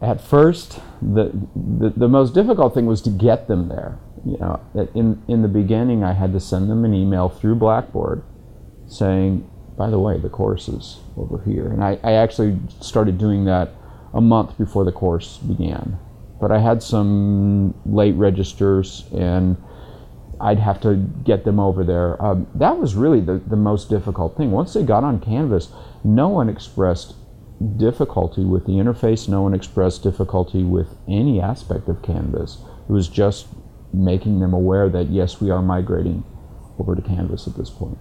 at first, the, the, the most difficult thing was to get them there. You know, in, in the beginning, I had to send them an email through Blackboard saying, by the way, the course is over here. And I, I actually started doing that a month before the course began. But I had some late registers and I'd have to get them over there. Um, that was really the, the most difficult thing. Once they got on Canvas, no one expressed difficulty with the interface, no one expressed difficulty with any aspect of Canvas. It was just making them aware that yes, we are migrating over to Canvas at this point.